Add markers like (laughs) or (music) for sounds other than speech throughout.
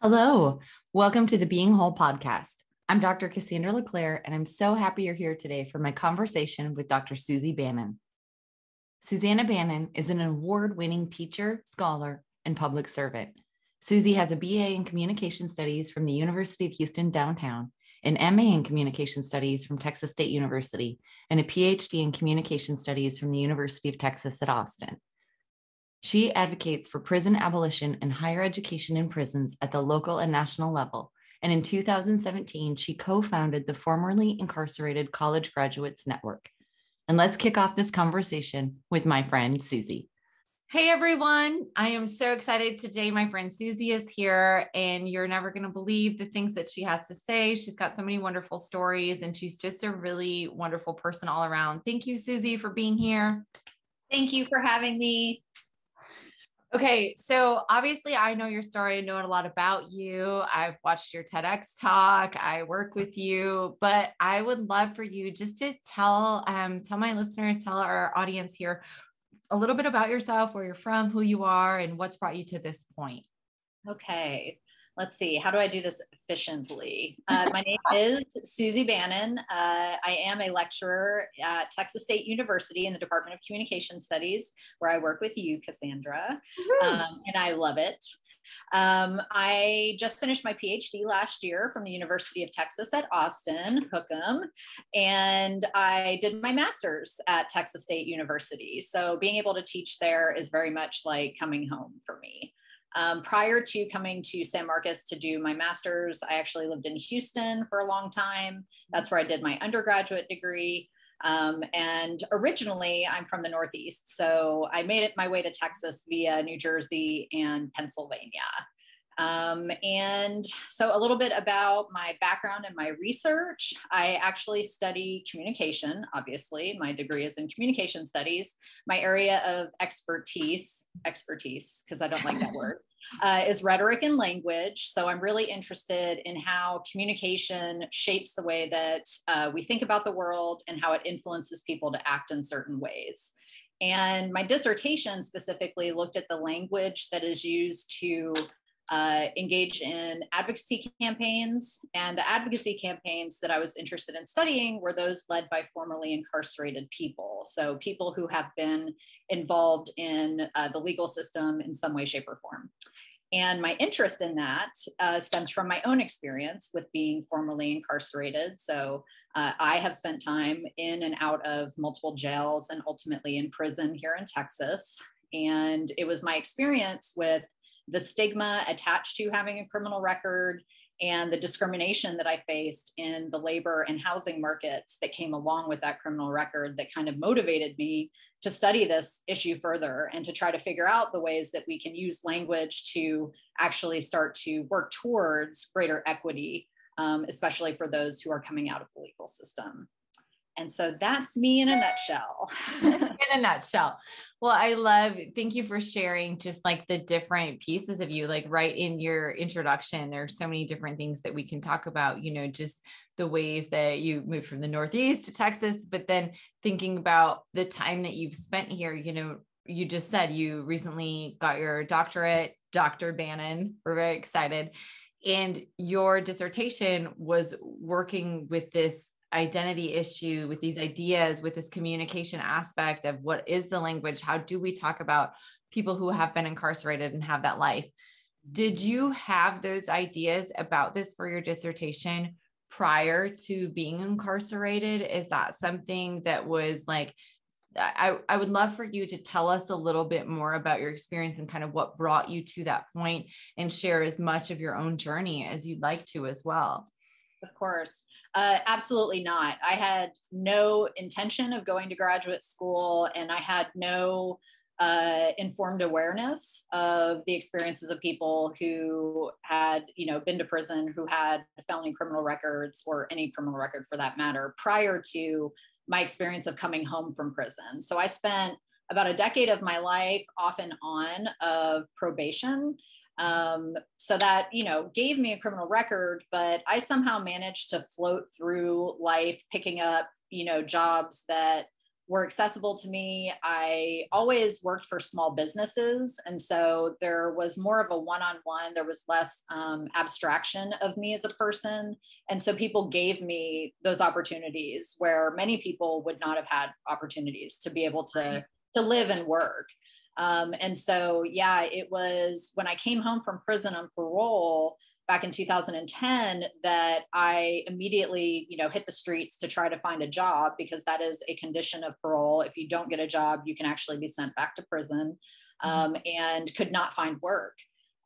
Hello, welcome to the Being Whole podcast. I'm Dr. Cassandra LeClaire, and I'm so happy you're here today for my conversation with Dr. Susie Bannon. Susanna Bannon is an award winning teacher, scholar, and public servant. Susie has a BA in Communication Studies from the University of Houston downtown, an MA in Communication Studies from Texas State University, and a PhD in Communication Studies from the University of Texas at Austin. She advocates for prison abolition and higher education in prisons at the local and national level. And in 2017, she co founded the formerly incarcerated College Graduates Network. And let's kick off this conversation with my friend Susie. Hey everyone, I am so excited today. My friend Susie is here, and you're never going to believe the things that she has to say. She's got so many wonderful stories, and she's just a really wonderful person all around. Thank you, Susie, for being here. Thank you for having me. Okay, so obviously I know your story, I know a lot about you. I've watched your TEDx talk, I work with you, but I would love for you just to tell um, tell my listeners, tell our audience here a little bit about yourself, where you're from, who you are, and what's brought you to this point. Okay let's see, how do I do this efficiently? Uh, my name (laughs) is Susie Bannon. Uh, I am a lecturer at Texas State University in the Department of Communication Studies, where I work with you, Cassandra, um, and I love it. Um, I just finished my PhD last year from the University of Texas at Austin, Hook'em, and I did my master's at Texas State University. So being able to teach there is very much like coming home for me. Um, prior to coming to San Marcos to do my master's, I actually lived in Houston for a long time. That's where I did my undergraduate degree. Um, and originally, I'm from the Northeast. So I made it my way to Texas via New Jersey and Pennsylvania. Um, and so, a little bit about my background and my research. I actually study communication, obviously. My degree is in communication studies. My area of expertise, expertise, because I don't like that word, (laughs) uh, is rhetoric and language. So, I'm really interested in how communication shapes the way that uh, we think about the world and how it influences people to act in certain ways. And my dissertation specifically looked at the language that is used to uh, engage in advocacy campaigns. And the advocacy campaigns that I was interested in studying were those led by formerly incarcerated people. So, people who have been involved in uh, the legal system in some way, shape, or form. And my interest in that uh, stems from my own experience with being formerly incarcerated. So uh, I have spent time in and out of multiple jails and ultimately in prison here in Texas. And it was my experience with the stigma attached to having a criminal record and the discrimination that I faced in the labor and housing markets that came along with that criminal record that kind of motivated me to study this issue further and to try to figure out the ways that we can use language to actually start to work towards greater equity, um, especially for those who are coming out of the legal system. And so that's me in a nutshell. (laughs) (laughs) in a nutshell. Well, I love, thank you for sharing just like the different pieces of you, like right in your introduction. There's so many different things that we can talk about, you know, just the ways that you moved from the Northeast to Texas, but then thinking about the time that you've spent here, you know, you just said you recently got your doctorate, Dr. Bannon. We're very excited. And your dissertation was working with this identity issue with these ideas with this communication aspect of what is the language? How do we talk about people who have been incarcerated and have that life? Did you have those ideas about this for your dissertation prior to being incarcerated? Is that something that was like I, I would love for you to tell us a little bit more about your experience and kind of what brought you to that point and share as much of your own journey as you'd like to as well. Of course. Uh, absolutely not. I had no intention of going to graduate school, and I had no uh, informed awareness of the experiences of people who had, you know, been to prison, who had felony criminal records or any criminal record for that matter, prior to my experience of coming home from prison. So I spent about a decade of my life off and on of probation um, so that, you know, gave me a criminal record, but I somehow managed to float through life picking up, you know, jobs that were accessible to me. I always worked for small businesses. And so there was more of a one on one, there was less um, abstraction of me as a person. And so people gave me those opportunities where many people would not have had opportunities to be able to, to live and work. Um, and so, yeah, it was when I came home from prison on parole back in 2010 that I immediately, you know, hit the streets to try to find a job because that is a condition of parole. If you don't get a job, you can actually be sent back to prison mm-hmm. um, and could not find work.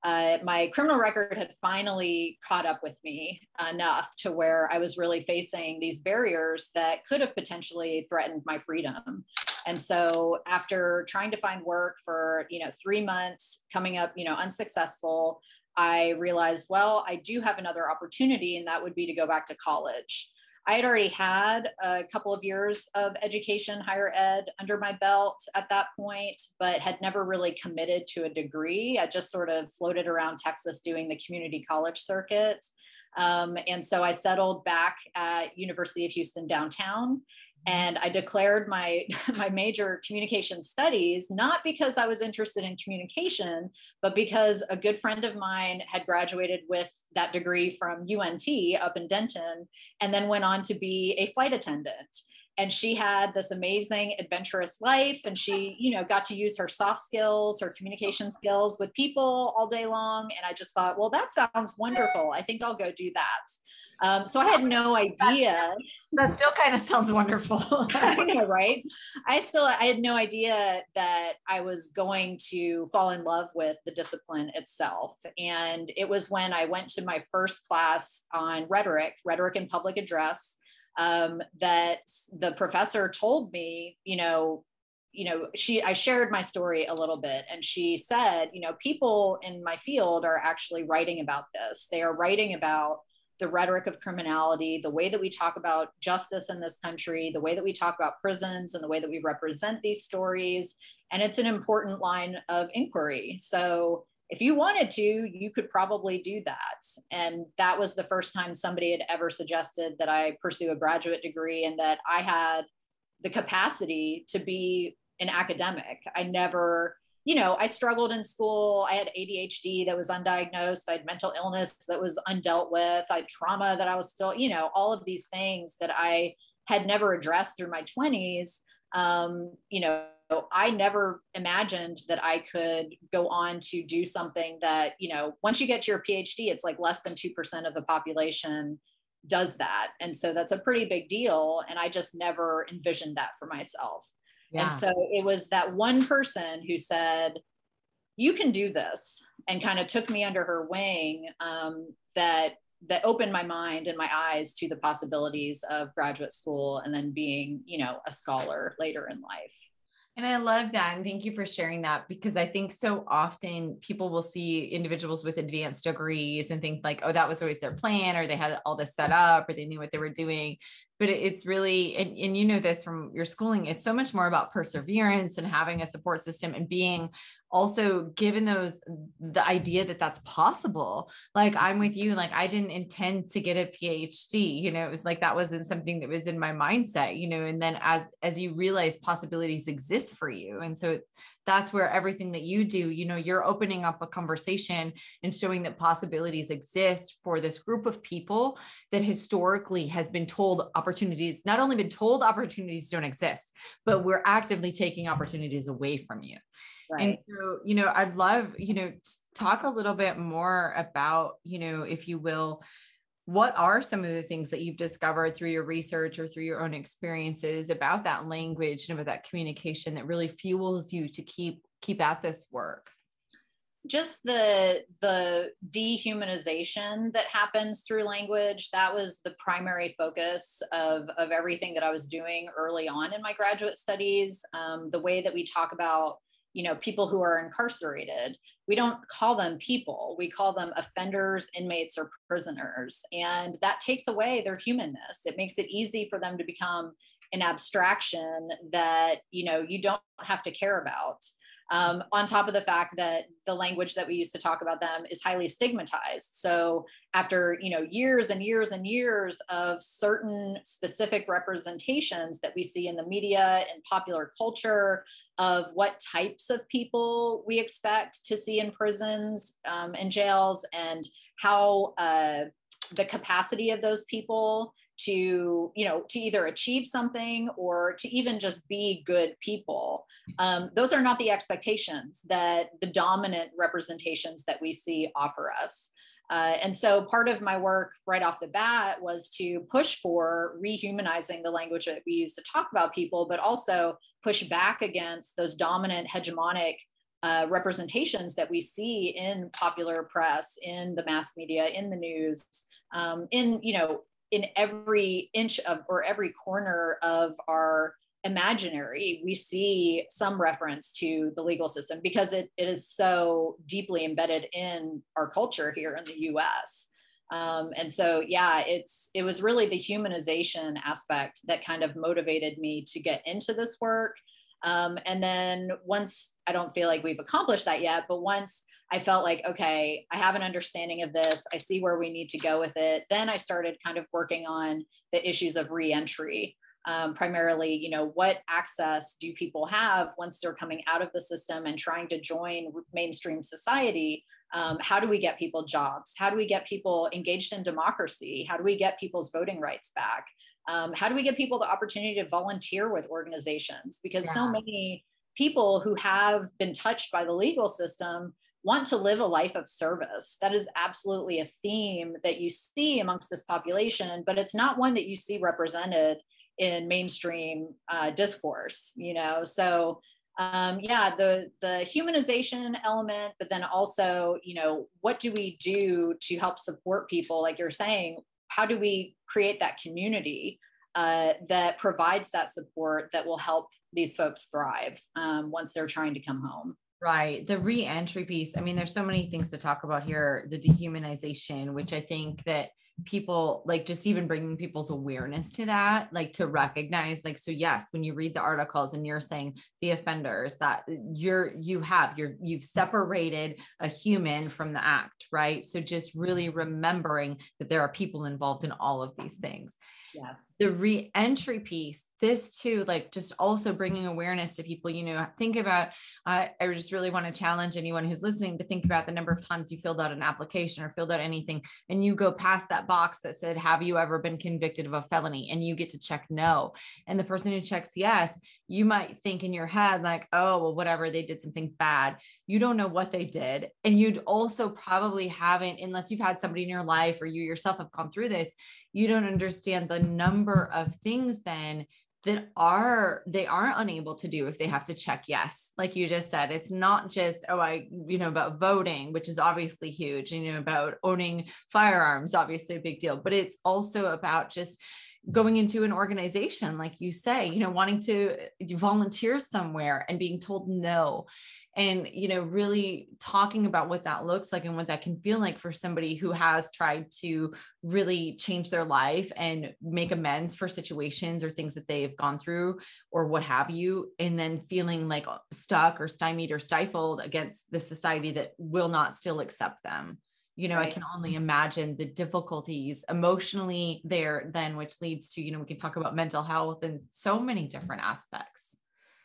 Uh, my criminal record had finally caught up with me enough to where I was really facing these barriers that could have potentially threatened my freedom. And so, after trying to find work for you know three months, coming up you know unsuccessful, I realized, well, I do have another opportunity, and that would be to go back to college. I had already had a couple of years of education, higher ed under my belt at that point, but had never really committed to a degree. I just sort of floated around Texas doing the community college circuit. Um, and so I settled back at University of Houston downtown and i declared my (laughs) my major communication studies not because i was interested in communication but because a good friend of mine had graduated with that degree from unt up in denton and then went on to be a flight attendant. And she had this amazing adventurous life and she you know got to use her soft skills her communication skills with people all day long. And i just thought well that sounds wonderful. I think i'll go do that um, so I had no idea. That still kind of sounds wonderful. (laughs) I know, right? I still I had no idea that I was going to fall in love with the discipline itself. And it was when I went to my first class on rhetoric, rhetoric and public address, um, that the professor told me, you know, you know she i shared my story a little bit and she said you know people in my field are actually writing about this they are writing about the rhetoric of criminality, the way that we talk about justice in this country, the way that we talk about prisons, and the way that we represent these stories. And it's an important line of inquiry. So if you wanted to, you could probably do that. And that was the first time somebody had ever suggested that I pursue a graduate degree and that I had the capacity to be an academic. I never you know, I struggled in school. I had ADHD that was undiagnosed. I had mental illness that was undealt with. I had trauma that I was still, you know, all of these things that I had never addressed through my 20s. Um, you know, I never imagined that I could go on to do something that, you know, once you get to your PhD, it's like less than 2% of the population does that. And so that's a pretty big deal. And I just never envisioned that for myself. Yeah. And so it was that one person who said, You can do this, and kind of took me under her wing um, that that opened my mind and my eyes to the possibilities of graduate school and then being you know a scholar later in life and I love that. And thank you for sharing that because I think so often people will see individuals with advanced degrees and think like, oh, that was always their plan, or they had all this set up, or they knew what they were doing but it's really and, and you know this from your schooling it's so much more about perseverance and having a support system and being also given those the idea that that's possible like i'm with you like i didn't intend to get a phd you know it was like that wasn't something that was in my mindset you know and then as as you realize possibilities exist for you and so that's where everything that you do you know you're opening up a conversation and showing that possibilities exist for this group of people that historically has been told opportunities not only been told opportunities don't exist but we're actively taking opportunities away from you Right. And so, you know, I'd love, you know, talk a little bit more about, you know, if you will, what are some of the things that you've discovered through your research or through your own experiences about that language and about that communication that really fuels you to keep keep at this work? just the the dehumanization that happens through language that was the primary focus of of everything that i was doing early on in my graduate studies um, the way that we talk about you know people who are incarcerated we don't call them people. We call them offenders inmates or prisoners. And that takes away their humanness. It makes it easy for them to become an abstraction that you know you don't have to care about Um, on top of the fact that the language that we use to talk about them is highly stigmatized. So after you know years and years and years of certain specific representations that we see in the media and popular culture of what types of people we expect to see in prisons um, and jails and how uh, the capacity of those people to you know to either achieve something or to even just be good people. Um, those are not the expectations that the dominant representations that we see offer us. Uh, and so part of my work right off the bat was to push for rehumanizing the language that we use to talk about people but also push back against those dominant hegemonic uh, representations that we see in popular press, in the mass media, in the news, um, in you know in every inch of or every corner of our imaginary, we see some reference to the legal system because it, it is so deeply embedded in our culture here in the US. Um, and so, yeah, it's it was really the humanization aspect that kind of motivated me to get into this work. Um, and then once I don't feel like we've accomplished that yet, but once I felt like, okay, I have an understanding of this. I see where we need to go with it. Then I started kind of working on the issues of reentry. Um, primarily, you know, what access do people have once they're coming out of the system and trying to join mainstream society? Um, how do we get people jobs? How do we get people engaged in democracy? How do we get people's voting rights back? Um, how do we get people the opportunity to volunteer with organizations? Because yeah. so many people who have been touched by the legal system want to live a life of service. That is absolutely a theme that you see amongst this population, but it's not one that you see represented in mainstream uh, discourse. You know, so um, yeah, the the humanization element, but then also, you know, what do we do to help support people? Like you're saying, how do we create that community uh, that provides that support that will help these folks thrive um, once they're trying to come home? Right. The re-entry piece. I mean, there's so many things to talk about here. The dehumanization, which I think that people like just even bringing people's awareness to that, like to recognize, like, so yes, when you read the articles and you're saying the offenders that you're, you have, you're, you've separated a human from the act, right? So just really remembering that there are people involved in all of these things. Yes. The re-entry piece, this too, like just also bringing awareness to people, you know, think about, uh, I just really want to challenge anyone who's listening to think about the number of times you filled out an application or filled out anything and you go past that box that said, have you ever been convicted of a felony? And you get to check no. And the person who checks yes, you might think in your head like, oh, well, whatever, they did something bad. You don't know what they did. And you'd also probably haven't, unless you've had somebody in your life or you yourself have gone through this, you don't understand the number of things then that are they are unable to do if they have to check yes. Like you just said it's not just oh i you know about voting which is obviously huge you know about owning firearms obviously a big deal but it's also about just going into an organization like you say you know wanting to volunteer somewhere and being told no and you know really talking about what that looks like and what that can feel like for somebody who has tried to really change their life and make amends for situations or things that they've gone through or what have you and then feeling like uh, stuck or stymied or stifled against the society that will not still accept them you know right. i can only imagine the difficulties emotionally there then which leads to you know we can talk about mental health and so many different aspects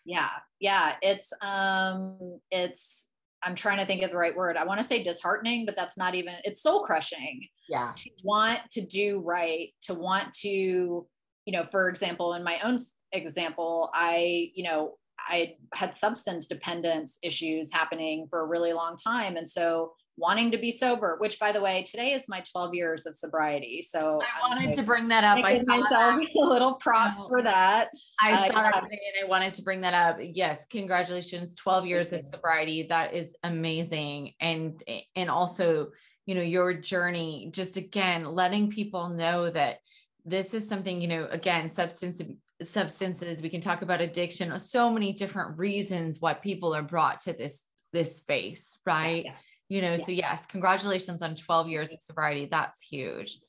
yeah yeah it's um it's i'm trying to think of the right word. I want to say disheartening but that's not even it's soul crushing. Yeah. To want to do right to want to you know for example in my own example i you know i had substance dependence issues happening for a really long time. And so wanting to be sober, which by the way, today is my 12 years of sobriety. So I wanted to bring that up. I saw myself that. (laughs) a little props for that. I uh, saw that today and I wanted to bring that up. Yes, congratulations, 12 years of sobriety. That is amazing. And and also, you know, your journey, just again, letting people know that this is something, you know, again, substance substances, we can talk about addiction, so many different reasons why people are brought to this this space, right? Yeah, yeah you know yeah. so yes congratulations on 12 years of sobriety that's huge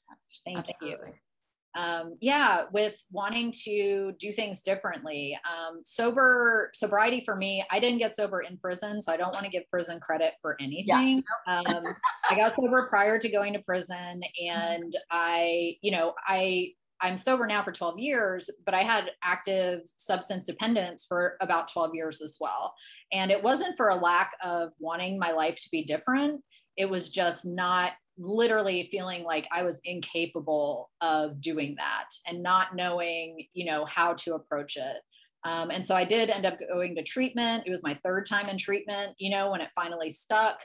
thank Absolutely. you Um, yeah, with wanting to do things differently. Um, sober sobriety for me, I didn't get sober in prison, so I don't want to give prison credit for anything. Yeah. um, I got sober prior to going to prison, and I, you know, I I'm sober now for 12 years, but I had active substance dependence for about 12 years as well. And it wasn't for a lack of wanting my life to be different. It was just not literally feeling like I was incapable of doing that and not knowing, you know, how to approach it. Um, and so I did end up going to treatment. It was my third time in treatment, you know, when it finally stuck.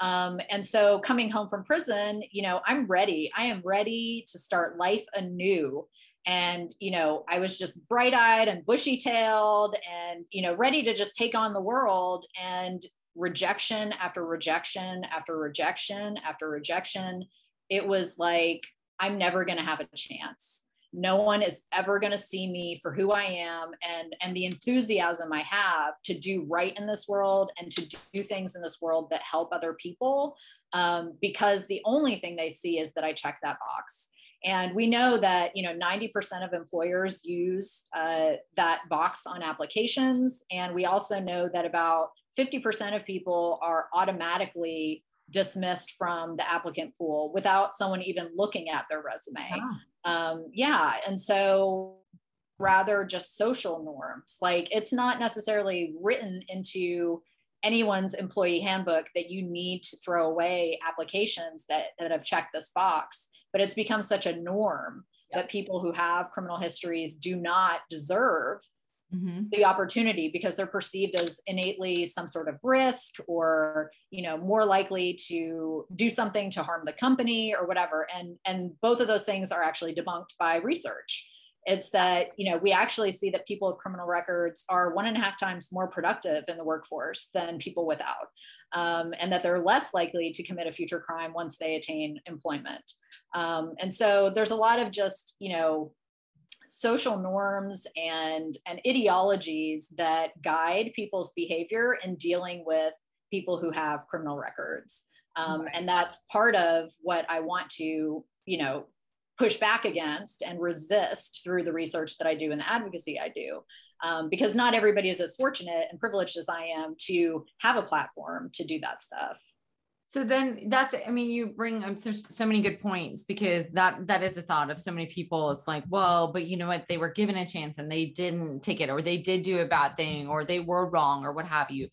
Um, and so coming home from prison, you know, I'm ready. I am ready to start life anew. And, you know, I was just bright eyed and bushy tailed and, you know, ready to just take on the world. And rejection after rejection after rejection after rejection, it was like, I'm never going to have a chance no one is ever going to see me for who i am and and the enthusiasm i have to do right in this world and to do things in this world that help other people um, because the only thing they see is that i check that box and we know that you know 90% of employers use uh, that box on applications and we also know that about 50% of people are automatically dismissed from the applicant pool without someone even looking at their resume. Ah. Um, yeah. And so rather just social norms, like it's not necessarily written into anyone's employee handbook that you need to throw away applications that, that have checked this box, but it's become such a norm yep. that people who have criminal histories do not deserve mm-hmm. the opportunity because they're perceived as innately some sort of risk or you know more likely to do something to harm the company or whatever. And and both of those things are actually debunked by research. It's that you know we actually see that people with criminal records are one and a half times more productive in the workforce than people without um, and that they're less likely to commit a future crime once they attain employment. Um, and so there's a lot of just you know social norms and and ideologies that guide people's behavior in dealing with people who have criminal records. Um, right. and that's part of what i want to you know push back against and resist through the research that i do and the advocacy i do. Um, because not everybody is as fortunate and privileged as i am to have a platform to do that stuff so then that's i mean you bring up so, so many good points because that that is the thought of so many people. It's like well but you know what? They were given a chance and they didn't take it or they did do a bad thing or they were wrong or what have you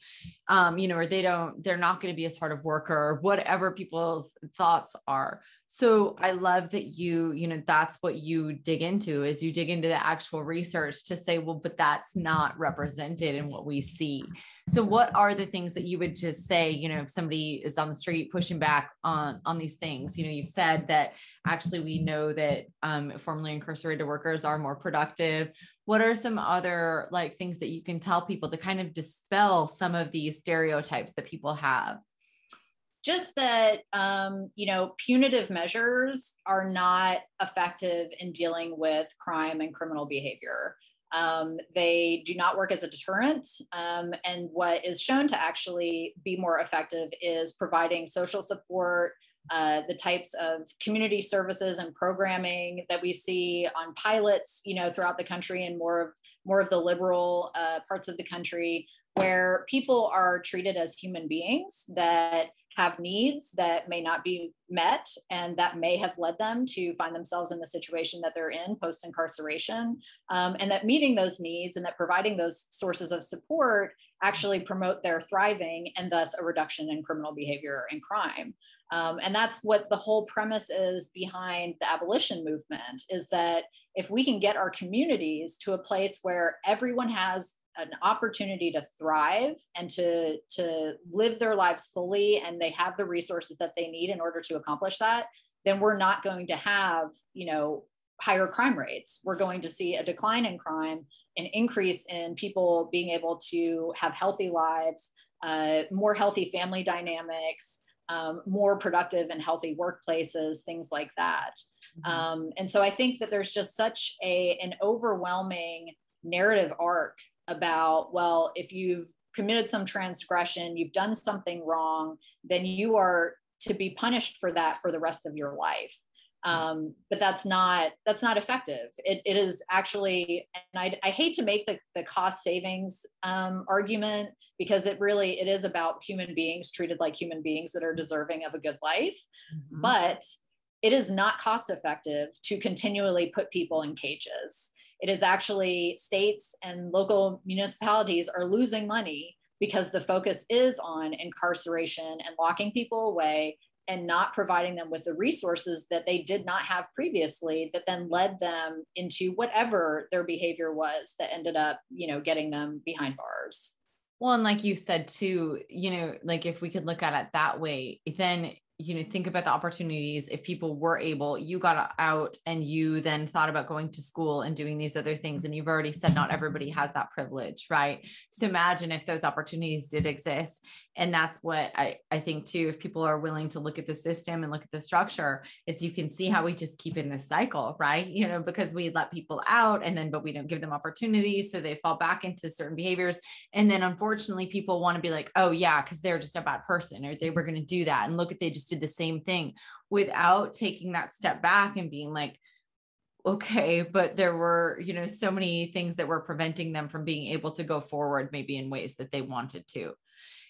um you know or they don't they're not going to be a sort of worker or whatever people's thoughts are. So i love that you you know that's what you dig into is you dig into the actual research to say well but that's not represented in what we see. So what are the things that you would just say you know if somebody is on the street pushing back on on these things? You know you've said that actually we know that um, formerly incarcerated workers are more productive what are some other like things that you can tell people to kind of dispel some of these stereotypes that people have? Just that um, you know punitive measures are not effective in dealing with crime and criminal behavior. Um, they do not work as a deterrent um, and what is shown to actually be more effective is providing social support uh, the types of community services and programming that we see on pilots you know throughout the country and more of more of the liberal uh, parts of the country where people are treated as human beings that have needs that may not be met and that may have led them to find themselves in the situation that they're in post incarceration um, and that meeting those needs and that providing those sources of support actually promote their thriving and thus a reduction in criminal behavior and crime um, and that's what the whole premise is behind the abolition movement is that if we can get our communities to a place where everyone has an opportunity to thrive and to to live their lives fully and they have the resources that they need in order to accomplish that then we're not going to have you know higher crime rates. We're going to see a decline in crime an increase in people being able to have healthy lives uh, more healthy family dynamics um, more productive and healthy workplaces things like that mm-hmm. um, and so i think that there's just such a an overwhelming narrative arc about, well, if you've committed some transgression, you've done something wrong, then you are to be punished for that for the rest of your life. Um, but that's not that's not effective. It, it is actually and I, I hate to make the, the cost savings um, argument because it really it is about human beings treated like human beings that are deserving of a good life mm-hmm. but it is not cost effective to continually put people in cages. It is actually states and local municipalities are losing money because the focus is on incarceration and locking people away and not providing them with the resources that they did not have previously that then led them into whatever their behavior was that ended up you know getting them behind bars. Well and like you said too you know like if we could look at it that way then you know think about the opportunities. If people were able you got out and you then thought about going to school and doing these other things and you've already said not everybody has that privilege right? So imagine if those opportunities did exist and that's what I, I think too if people are willing to look at the system and look at the structure is you can see how we just keep in this cycle right? You know because we let people out and then but we don't give them opportunities so they fall back into certain behaviors. And then unfortunately people want to be like oh yeah because they're just a bad person or they were going to do that and look at they just did the same thing without taking that step back and being like okay but there were you know so many things that were preventing them from being able to go forward maybe in ways that they wanted to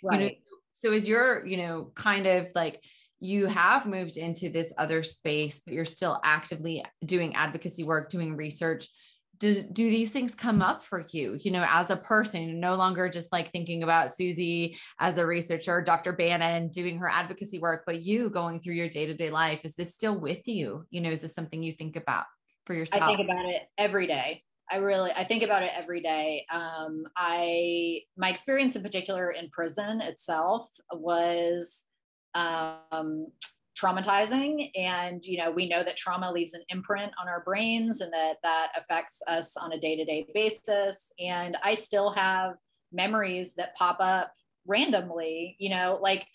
right. you know so as you're you know kind of like you have moved into this other space but you're still actively doing advocacy work doing research. Do, do these things come up for you you know as a person no longer just like thinking about susie as a researcher dr bannon doing her advocacy work but you going through your day-to-day life? Is this still with you? You know is this something you think about for yourself i think about it every day I really I think about it every day. Um, I my experience in particular in prison itself was um, traumatizing, and you know we know that trauma leaves an imprint on our brains, and that that affects us on a day to day basis. And I still have memories that pop up randomly. You know, like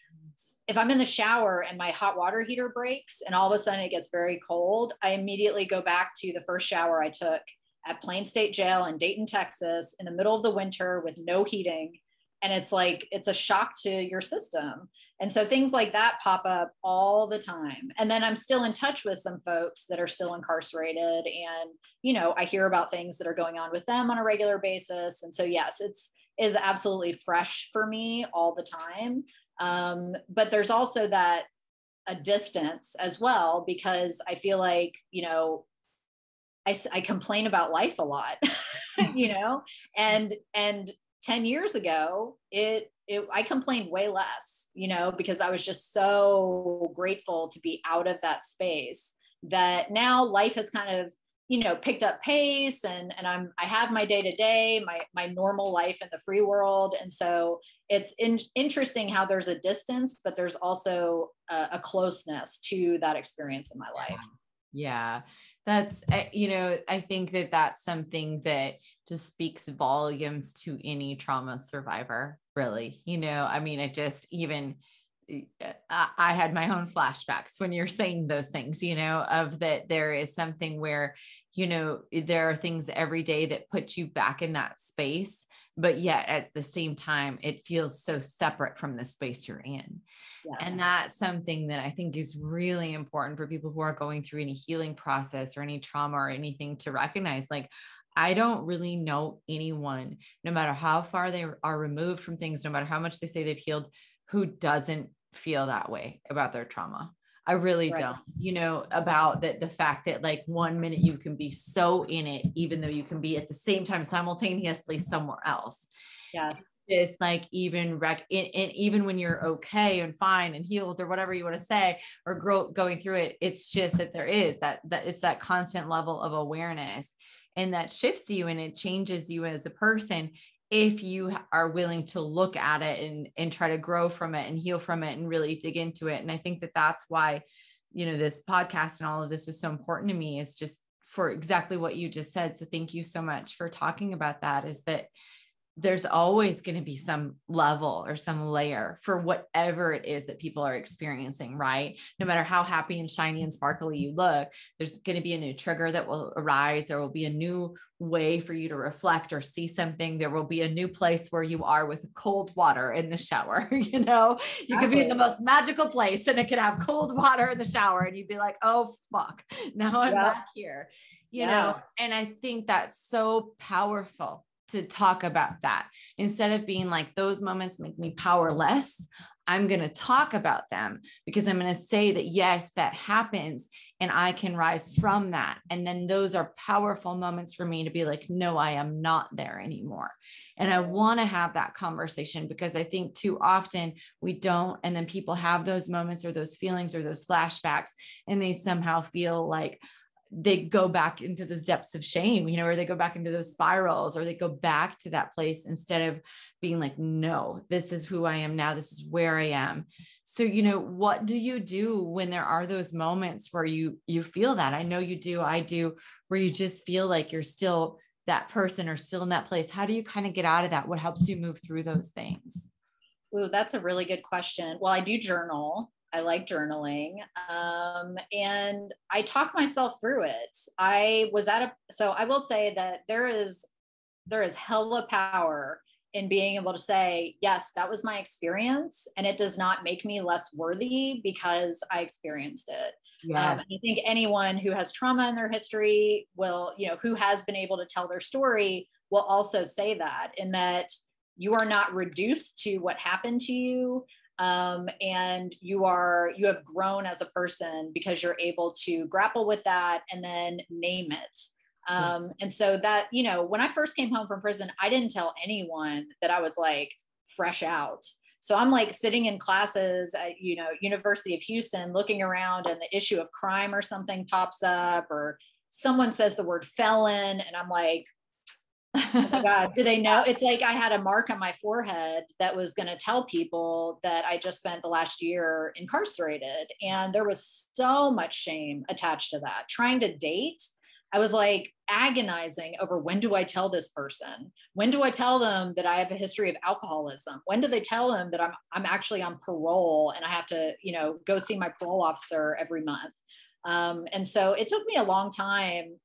if I'm in the shower and my hot water heater breaks and all of a sudden it gets very cold, I immediately go back to the first shower I took at Plane State Jail in Dayton, Texas, in the middle of the winter with no heating. And it's like, it's a shock to your system. And so things like that pop up all the time. And then I'm still in touch with some folks that are still incarcerated. And, you know, I hear about things that are going on with them on a regular basis. And so, yes, it's, is absolutely fresh for me all the time. Um, but there's also that a distance as well because I feel like you know I, I complain about life a lot, (laughs) (laughs) you know, and, and 10 years ago, it, it, I complained way less, you know, because I was just so grateful to be out of that space that now life has kind of, you know, picked up pace and, and I'm, I have my day to day, my, my normal life in the free world. And so it's in, interesting how there's a distance, but there's also a, a closeness to that experience in my life. Yeah that's eh, you know i think that that's something that just speaks volumes to any trauma survivor really you know? I mean it just even eh, I had my own flashbacks when you're saying those things, you know, of that there is something where, you know, there are things every day that put you back in that space but yet at the same time it feels so separate from the space you're in yes. and that's something that i think is really important for people who are going through any healing process or any trauma or anything to recognize like I don't really know anyone, no matter how far they are removed from things, no matter how much they say they've healed, who doesn't feel that way about their trauma. I really right. don't, you know, about that the fact that like one minute you can be so in it, even though you can be at the same time simultaneously somewhere else. Yeah. It's just like even rec and, even when you're okay and fine and healed or whatever you want to say or grow, going through it, it's just that there is that that it's that constant level of awareness and that shifts you and it changes you as a person if you are willing to look at it and and try to grow from it and heal from it and really dig into it and i think that that's why you know this podcast and all of this was so important to me is just for exactly what you just said so thank you so much for talking about that is that there's always going to be some level or some layer for whatever it is that people are experiencing, right? No matter how happy and shiny and sparkly you look, there's going to be a new trigger that will arise. There will be a new way for you to reflect or see something. There will be a new place where you are with cold water in the shower. (laughs) you know, you could be in the most magical place and it could have cold water in the shower, and you'd be like, oh, fuck, (laughs) now I'm back here. You yeah. know, and I think that's so powerful to talk about that. Instead of being like those moments make me powerless i'm going to talk about them because i'm going to say that yes that happens and i can rise from that. And then those are powerful moments for me to be like no i am not there anymore. And i want to have that conversation because i think too often we don't and then people have those moments or those feelings or those flashbacks and they somehow feel like they go back into those depths of shame, you know, or they go back into those spirals, or they go back to that place instead of being like, no, this is who I am now. This is where I am. So, you know, what do you do when there are those moments where you you feel that? I know you do, I do, where you just feel like you're still that person or still in that place. How do you kind of get out of that? What helps you move through those things? Ooh, that's a really good question. Well, I do journal. I like journaling. Um, and I talk myself through it. I was at a, so I will say that there is, there is hella power in being able to say, yes, that was my experience. And it does not make me less worthy because I experienced it. Yeah. Um, I think anyone who has trauma in their history will, you know, who has been able to tell their story will also say that, in that you are not reduced to what happened to you um, and you are you have grown as a person because you're able to grapple with that and then name it. Um, and so that you know when i first came home from prison i didn't tell anyone that i was like fresh out. So i'm like sitting in classes at you know university of houston looking around and the issue of crime or something pops up or someone says the word felon and i'm like oh (laughs) God. Do they know? It's like I had a mark on my forehead that was going to tell people that I just spent the last year incarcerated. And there was so much shame attached to that. Trying to date, I was like agonizing over when do I tell this person? When do I tell them that I have a history of alcoholism? When do they tell them that I'm I'm actually on parole and I have to, you know, go see my parole officer every month? Um, and so it took me a long time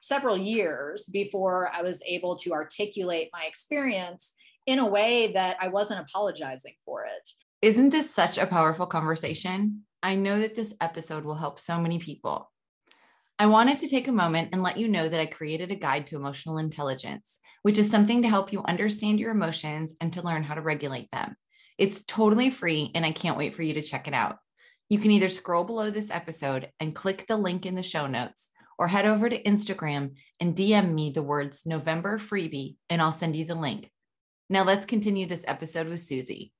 several years before I was able to articulate my experience in a way that I wasn't apologizing for it. Isn't this such a powerful conversation? I know that this episode will help so many people. I wanted to take a moment and let you know that I created a guide to emotional intelligence, which is something to help you understand your emotions and to learn how to regulate them. It's totally free, and I can't wait for you to check it out. You can either scroll below this episode and click the link in the show notes, or head over to Instagram and DM me the words November freebie, and I'll send you the link. Now let's continue this episode with Susie.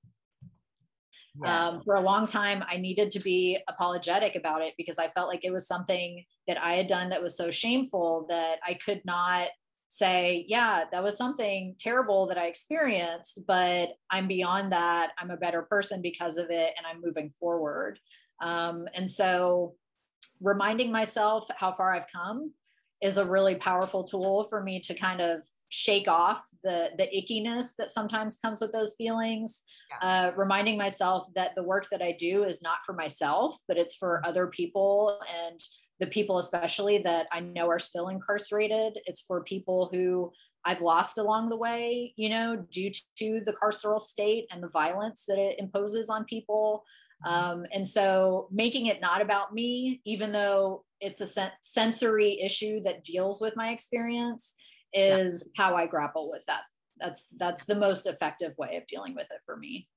Yeah. Um, for a long time, I needed to be apologetic about it because I felt like it was something that I had done that was so shameful that I could not say, yeah, that was something terrible that I experienced, but I'm beyond that. I'm a better person because of it, and I'm moving forward. Um, and so reminding myself how far I've come is a really powerful tool for me to kind of shake off the the ickiness that sometimes comes with those feelings yeah. uh, reminding myself that the work that i do is not for myself but it's for other people and the people especially that i know are still incarcerated it's for people who i've lost along the way you know due to the carceral state and the violence that it imposes on people. Um, and so making it not about me, even though it's a sen- sensory issue that deals with my experience, is yeah. how I grapple with that. That's that's the most effective way of dealing with it for me.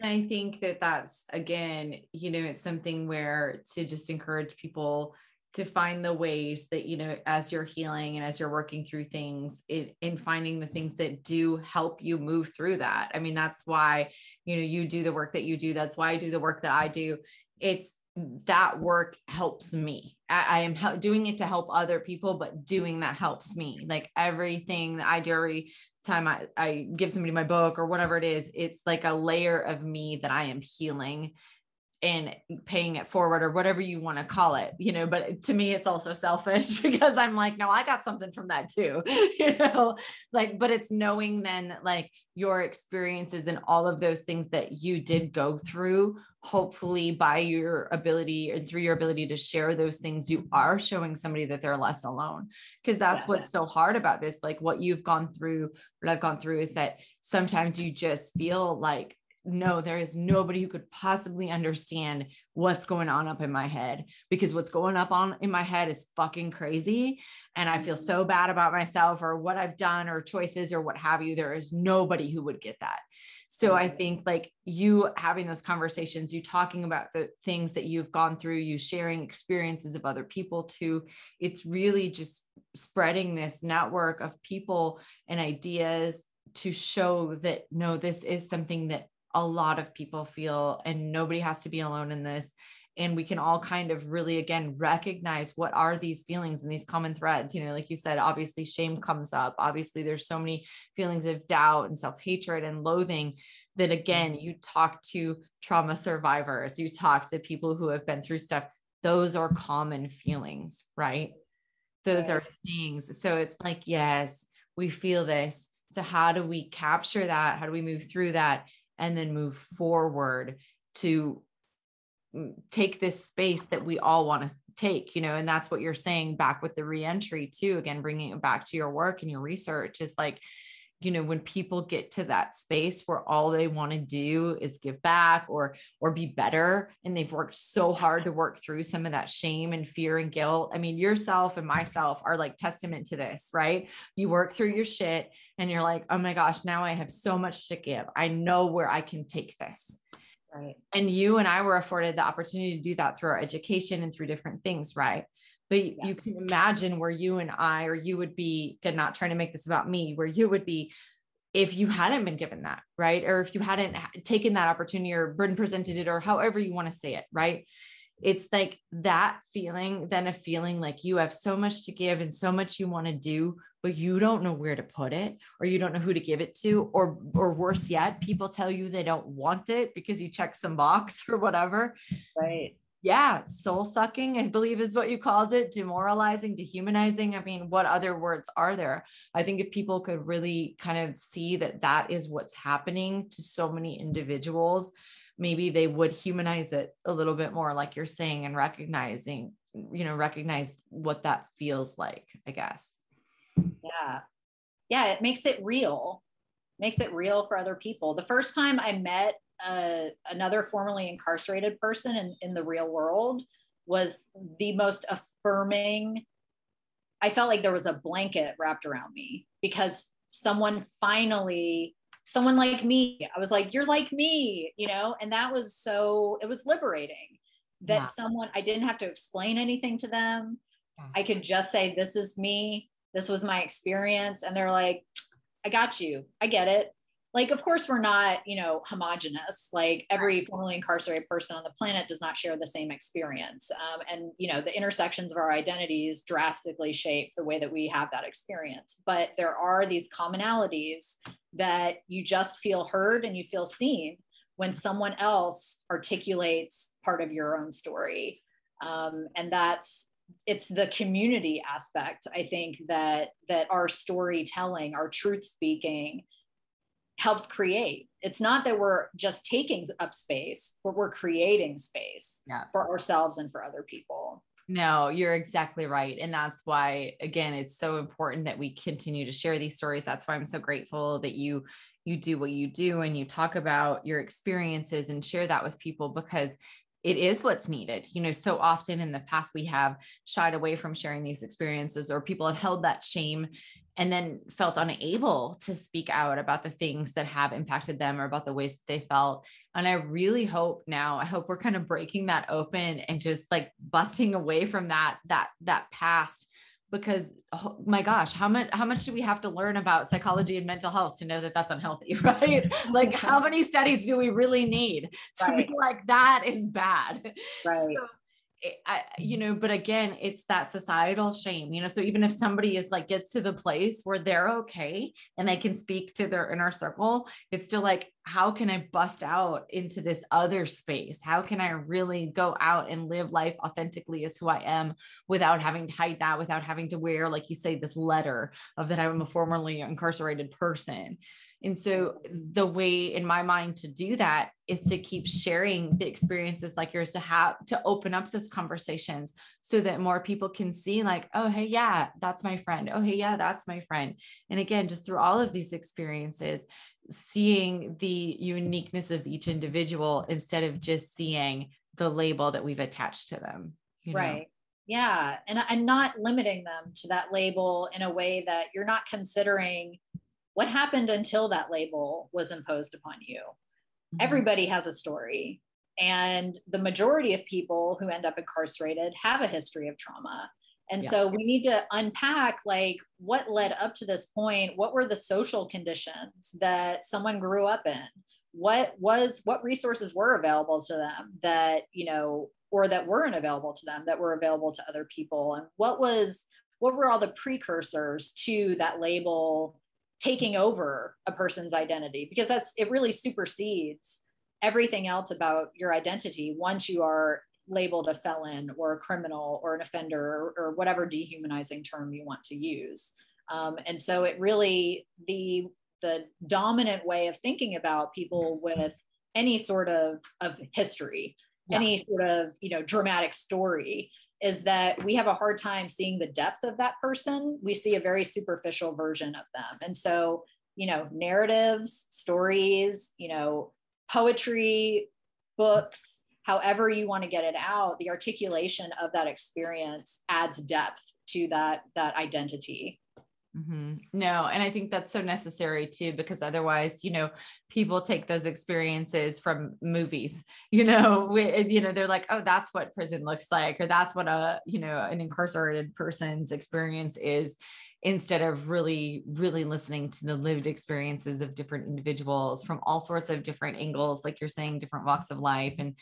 And I think that that's again, you know, it's something where to just encourage people to find the ways that you know as you're healing and as you're working through things it, in finding the things that do help you move through that. I mean that's why you know you do the work that you do that's why i do the work that i do. It's that work helps me. I, I am he- doing it to help other people but doing that helps me. Like everything that i do every time I, I give somebody my book or whatever it is it's like a layer of me that i am healing and paying it forward or whatever you want to call it, you know, but to me, it's also selfish (laughs) because I'm like, no, I got something from that too, (laughs) you know, like, but it's knowing then like your experiences and all of those things that you did go through, hopefully by your ability and through your ability to share those things, you are showing somebody that they're less alone. Cause that's yeah. what's so hard about this. Like what you've gone through, what I've gone through is that sometimes you just feel like no, there is nobody who could possibly understand what's going on up in my head because what's going up on in my head is fucking crazy. And I feel mm-hmm. so bad about myself or what I've done or choices or what have you. There is nobody who would get that. So I mm-hmm. think like you having those conversations, you talking about the things that you've gone through, you sharing experiences of other people too. It's really just spreading this network of people and ideas to show that no, this is something that a lot of people feel, and nobody has to be alone in this. And we can all kind of really, again, recognize what are these feelings and these common threads. You know, like you said, obviously shame comes up. Obviously, there's so many feelings of doubt and self hatred and loathing that, again, mm-hmm. you talk to trauma survivors, you talk to people who have been through stuff. Those are common feelings, right? Those right. are things. So it's like, yes, we feel this. So, how do we capture that? How do we move through that? And then move forward to mm, take this space that we all want to take you know and that's what you're saying back with the reentry too again bringing it back to your work and your research is like you know when people get to that space where all they want to do is give back or or be better and they've worked so hard to work through some of that shame and fear and guilt i mean yourself and myself are like testament to this right? You work through your shit and you're like oh my gosh now i have so much to give. I know where i can take this. Right. And you and i were afforded the opportunity to do that through our education and through different things right but yeah. you can imagine where you and I, or you would be, again, not trying to make this about me, where you would be if you hadn't been given that, right? Or if you hadn't taken that opportunity or been presented it, or however you want to say it, right? It's like that feeling, then a feeling like you have so much to give and so much you want to do, but you don't know where to put it, or you don't know who to give it to, or or worse yet, people tell you they don't want it because you check some box (laughs) or whatever. Right yeah, soul sucking, I believe is what you called it, demoralizing, dehumanizing. I mean, what other words are there? I think if people could really kind of see that that is what's happening to so many individuals, maybe they would humanize it a little bit more, like you're saying, and recognizing, you know, recognize what that feels like, I guess. Yeah. Yeah. It makes it real, makes it real for other people. The first time I met uh, another formerly incarcerated person in, in the real world was the most affirming. I felt like there was a blanket wrapped around me because someone finally, someone like me, I was like, you're like me, you know? And that was so, it was liberating that someone, I didn't have to explain anything to them. I could just say, this is me. This was my experience. And they're like, I got you. I get it like of course we're not you know homogenous. Like every formerly incarcerated person on the planet does not share the same experience. Um, and you know the intersections of our identities drastically shape the way that we have that experience. But there are these commonalities that you just feel heard and you feel seen when someone else articulates part of your own story. Um, and that's it's the community aspect i think that that our storytelling our truth speaking helps create. It's not that we're just taking up space, but we're creating space yeah. for ourselves and for other people. No, you're exactly right. And that's why, again, it's so important that we continue to share these stories. That's why I'm so grateful that you you do what you do and you talk about your experiences and share that with people because it is what's needed. You know, so often in the past, we have shied away from sharing these experiences, or people have held that shame and then felt unable to speak out about the things that have impacted them or about the ways they felt. And I really hope now, I hope we're kind of breaking that open and just like busting away from that, that, that past because oh my gosh how much how much do we have to learn about psychology and mental health to know that that's unhealthy (laughs) right? (laughs) Like how many studies do we really need to right. be like that is bad. Right. So I, you know, but again, it's that societal shame, you know. So even if somebody is like gets to the place where they're okay and they can speak to their inner circle, it's still like, how can I bust out into this other space? How can I really go out and live life authentically as who I am without having to hide that, without having to wear, like you say, this letter of that I'm a formerly incarcerated person? And so the way in my mind to do that is to keep sharing the experiences like yours to have to open up those conversations so that more people can see like, oh, hey, yeah, that's my friend. Oh, hey, yeah, that's my friend. And again, just through all of these experiences, seeing the uniqueness of each individual instead of just seeing the label that we've attached to them. You know? Right. Yeah. And, and not limiting them to that label in a way that you're not considering what happened until that label was imposed upon you? Mm-hmm. everybody has a story and the majority of people who end up incarcerated have a history of trauma. And yeah. so we need to unpack like what led up to this point? What were the social conditions that someone grew up in? What was what resources were available to them that you know or that weren't available to them that were available to other people? And what was what were all the precursors to that label taking over a person's identity because that's it really supersedes everything else about your identity once you are labeled a felon or a criminal or an offender or, or whatever dehumanizing term you want to use um, and so it really the the dominant way of thinking about people with any sort of of history yeah. any sort of you know dramatic story is that we have a hard time seeing the depth of that person. We see a very superficial version of them. And so, you know, narratives, stories, you know, poetry, books, however you want to get it out, the articulation of that experience adds depth to that that identity. Mm-hmm. No, and I think that's so necessary too, because otherwise, you know, people take those experiences from movies. (laughs) You know, we, you know, they're like, oh, that's what prison looks like, or that's what a, you know, an incarcerated person's experience is, instead of really, really listening to the lived experiences of different individuals from all sorts of different angles, like you're saying, different walks of life, and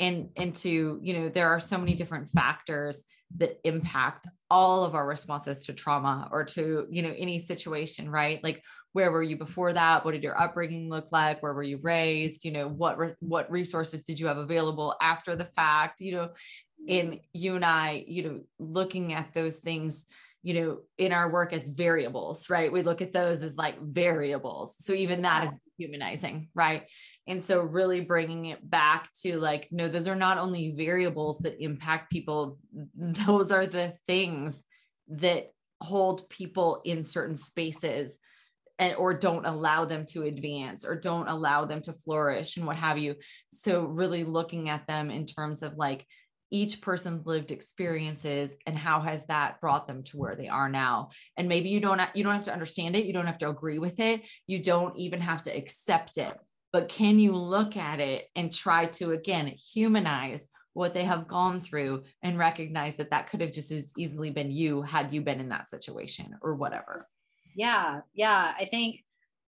and and to you know there are so many different factors that impact all of our responses to trauma or to you know any situation right? Like where were you before that? What did your upbringing look like? Where were you raised? You know what re- what resources did you have available after the fact? You know in mm-hmm. you and i you know looking at those things you know in our work as variables right? We look at those as like variables. So even that is humanizing right and so really bringing it back to like, no, those are not only variables that impact people, (laughs) those are the things that hold people in certain spaces and or don't allow them to advance or don't allow them to flourish and what have you. So really looking at them in terms of like each person's lived experiences and how has that brought them to where they are now. And maybe you don't you don't have to understand it you don't have to agree with it you don't even have to accept it. But can you look at it and try to again humanize what they have gone through and recognize that that could have just as easily been you had you been in that situation or whatever? Yeah yeah i think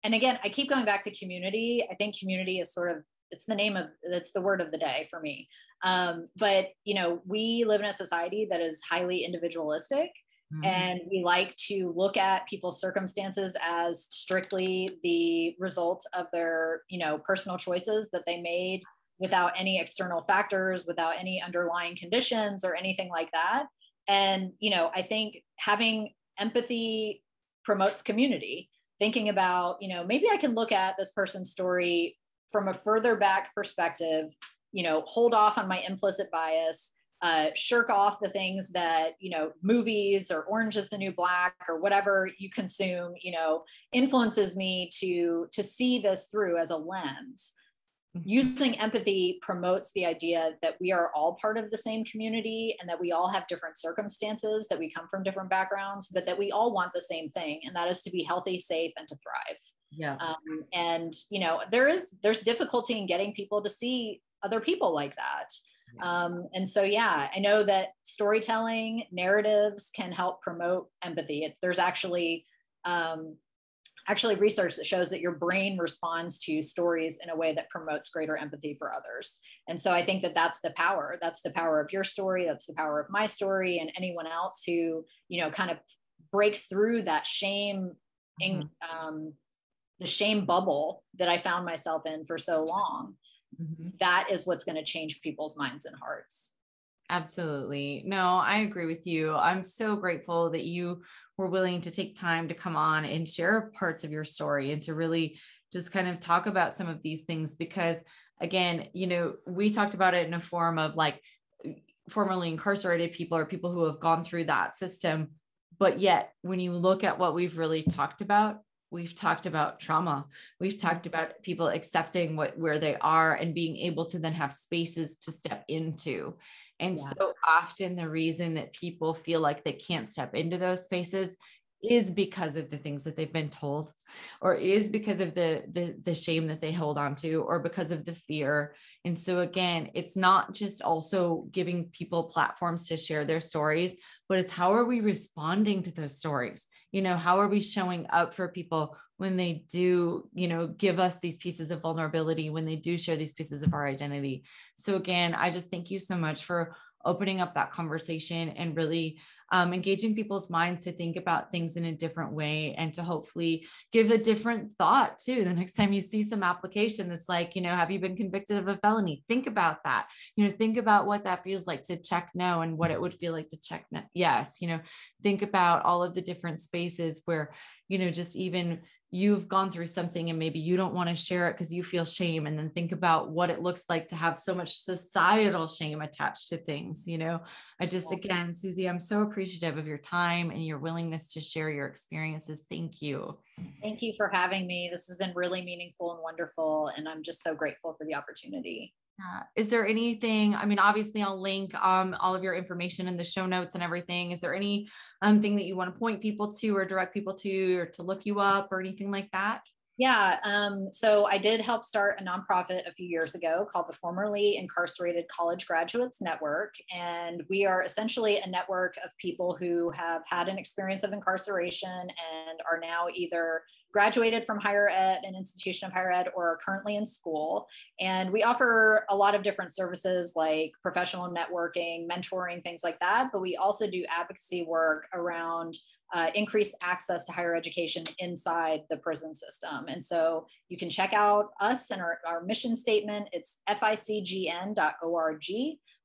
and again i keep going back to community. I think community is sort of it's the name of that's the word of the day for me um, but you know we live in a society that is highly individualistic Mm-hmm. And we like to look at people's circumstances as strictly the result of their, you know, personal choices that they made without any external factors, without any underlying conditions or anything like that. And, you know, I think having empathy promotes community, thinking about, you know, maybe I can look at this person's story from a further back perspective, you know, hold off on my implicit bias uh, shirk off the things that you know movies or orange is the new black or whatever you consume you know influences me to to see this through as a lens. Using empathy promotes the idea that we are all part of the same community and that we all have different circumstances that we come from different backgrounds but that we all want the same thing and that is to be healthy safe and to thrive. Yeah. Um, and you know there is there's difficulty in getting people to see other people like that. Um, and so, yeah, I know that storytelling narratives can help promote empathy. It, there's actually um, actually research that shows that your brain responds to stories in a way that promotes greater empathy for others. And so I think that that's the power. That's the power of your story. That's the power of my story and anyone else who, you know, kind of breaks through that shame, mm-hmm. in, um, the shame bubble that I found myself in for so long. Mm-hmm. That is what's going to change people's minds and hearts. Absolutely. No, I agree with you. I'm so grateful that you were willing to take time to come on and share parts of your story and to really just kind of talk about some of these things because again, you know, we talked about it in a form of like formerly incarcerated people or people who have gone through that system. But yet, when you look at what we've really talked about, we've talked about trauma we've mm-hmm. talked about people accepting what where they are and being able to then have spaces to step into and yeah. so often the reason that people feel like they can't step into those spaces is because of the things that they've been told or is because of the, the the shame that they hold on to or because of the fear and so again it's not just also giving people platforms to share their stories but it's how are we responding to those stories you know how are we showing up for people when they do you know give us these pieces of vulnerability when they do share these pieces of our identity so again i just thank you so much for opening up that conversation and really um, engaging people's minds to think about things in a different way and to hopefully give a different thought too. The next time you see some application that's like, you know, have you been convicted of a felony? Think about that. You know, think about what that feels like to check no and what it would feel like to check no, yes. You know, think about all of the different spaces where, you know, just even you've gone through something and maybe you don't want to share it because you feel shame and then think about what it looks like to have so much societal shame attached to things you know? I just again susie i'm so appreciative of your time and your willingness to share your experiences. Thank you. Thank you for having me. This has been really meaningful and wonderful and i'm just so grateful for the opportunity yeah. Is there anything? I mean, obviously, I'll link um, all of your information in the show notes and everything. Is there any um, thing that you want to point people to or direct people to or to look you up or anything like that? Yeah. Um, so I did help start a nonprofit a few years ago called the Formerly Incarcerated College Graduates Network. And we are essentially a network of people who have had an experience of incarceration and are now either graduated from higher ed, an institution of higher ed, or are currently in school. And we offer a lot of different services like professional networking, mentoring, things like that. But we also do advocacy work around uh, increased access to higher education inside the prison system. And so you can check out us and our, our mission statement. It's ficgn.org.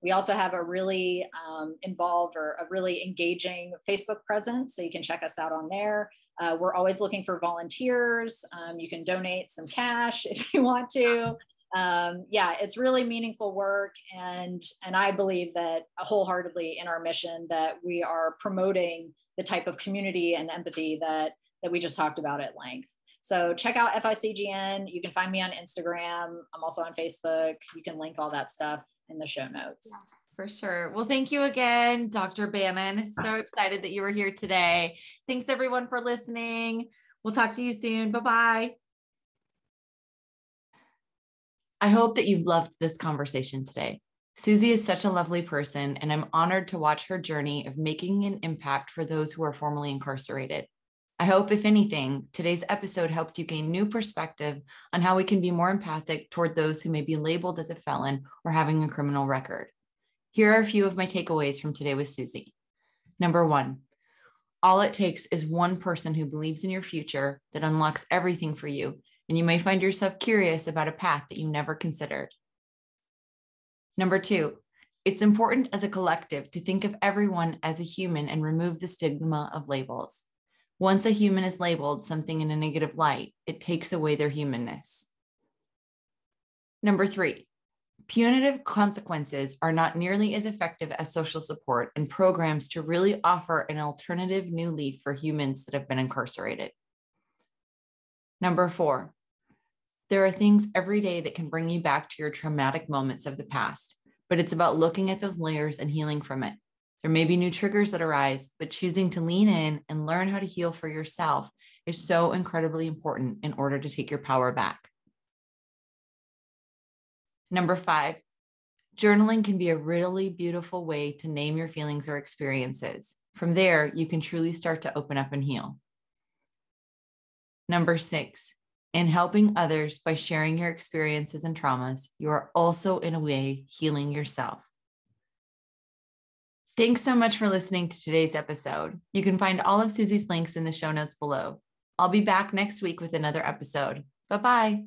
We also have a really um, involved or a really engaging Facebook presence. So you can check us out on there. Uh, we're always looking for volunteers. Um, you can donate some cash (laughs) if you want to. Um, yeah, it's really meaningful work, and and I believe that wholeheartedly in our mission that we are promoting the type of community and empathy that that we just talked about at length. So check out FICGN. You can find me on Instagram. I'm also on Facebook. You can link all that stuff in the show notes. Yeah, for sure. Well, thank you again, Dr. Bannon. So (laughs) excited that you were here today. Thanks everyone for listening. We'll talk to you soon. Bye bye. I hope that you've loved this conversation today. Susie is such a lovely person, and I'm honored to watch her journey of making an impact for those who are formerly incarcerated. I hope, if anything, today's episode helped you gain new perspective on how we can be more empathic toward those who may be labeled as a felon or having a criminal record. Here are a few of my takeaways from today with Susie. Number one, all it takes is one person who believes in your future that unlocks everything for you, and you may find yourself curious about a path that you never considered. Number two, it's important as a collective to think of everyone as a human and remove the stigma of labels. Once a human is labeled something in a negative light, it takes away their humanness. Number three, punitive consequences are not nearly as effective as social support and programs to really offer an alternative new leaf for humans that have been incarcerated. Number four, there are things every day that can bring you back to your traumatic moments of the past, but it's about looking at those layers and healing from it. There may be new triggers that arise, but choosing to lean in and learn how to heal for yourself is so incredibly important in order to take your power back. Number five, journaling can be a really beautiful way to name your feelings or experiences. From there, you can truly start to open up and heal. Number six, in helping others by sharing your experiences and traumas, you are also, in a way, healing yourself. Thanks so much for listening to today's episode. You can find all of Susie's links in the show notes below. I'll be back next week with another episode. Bye bye.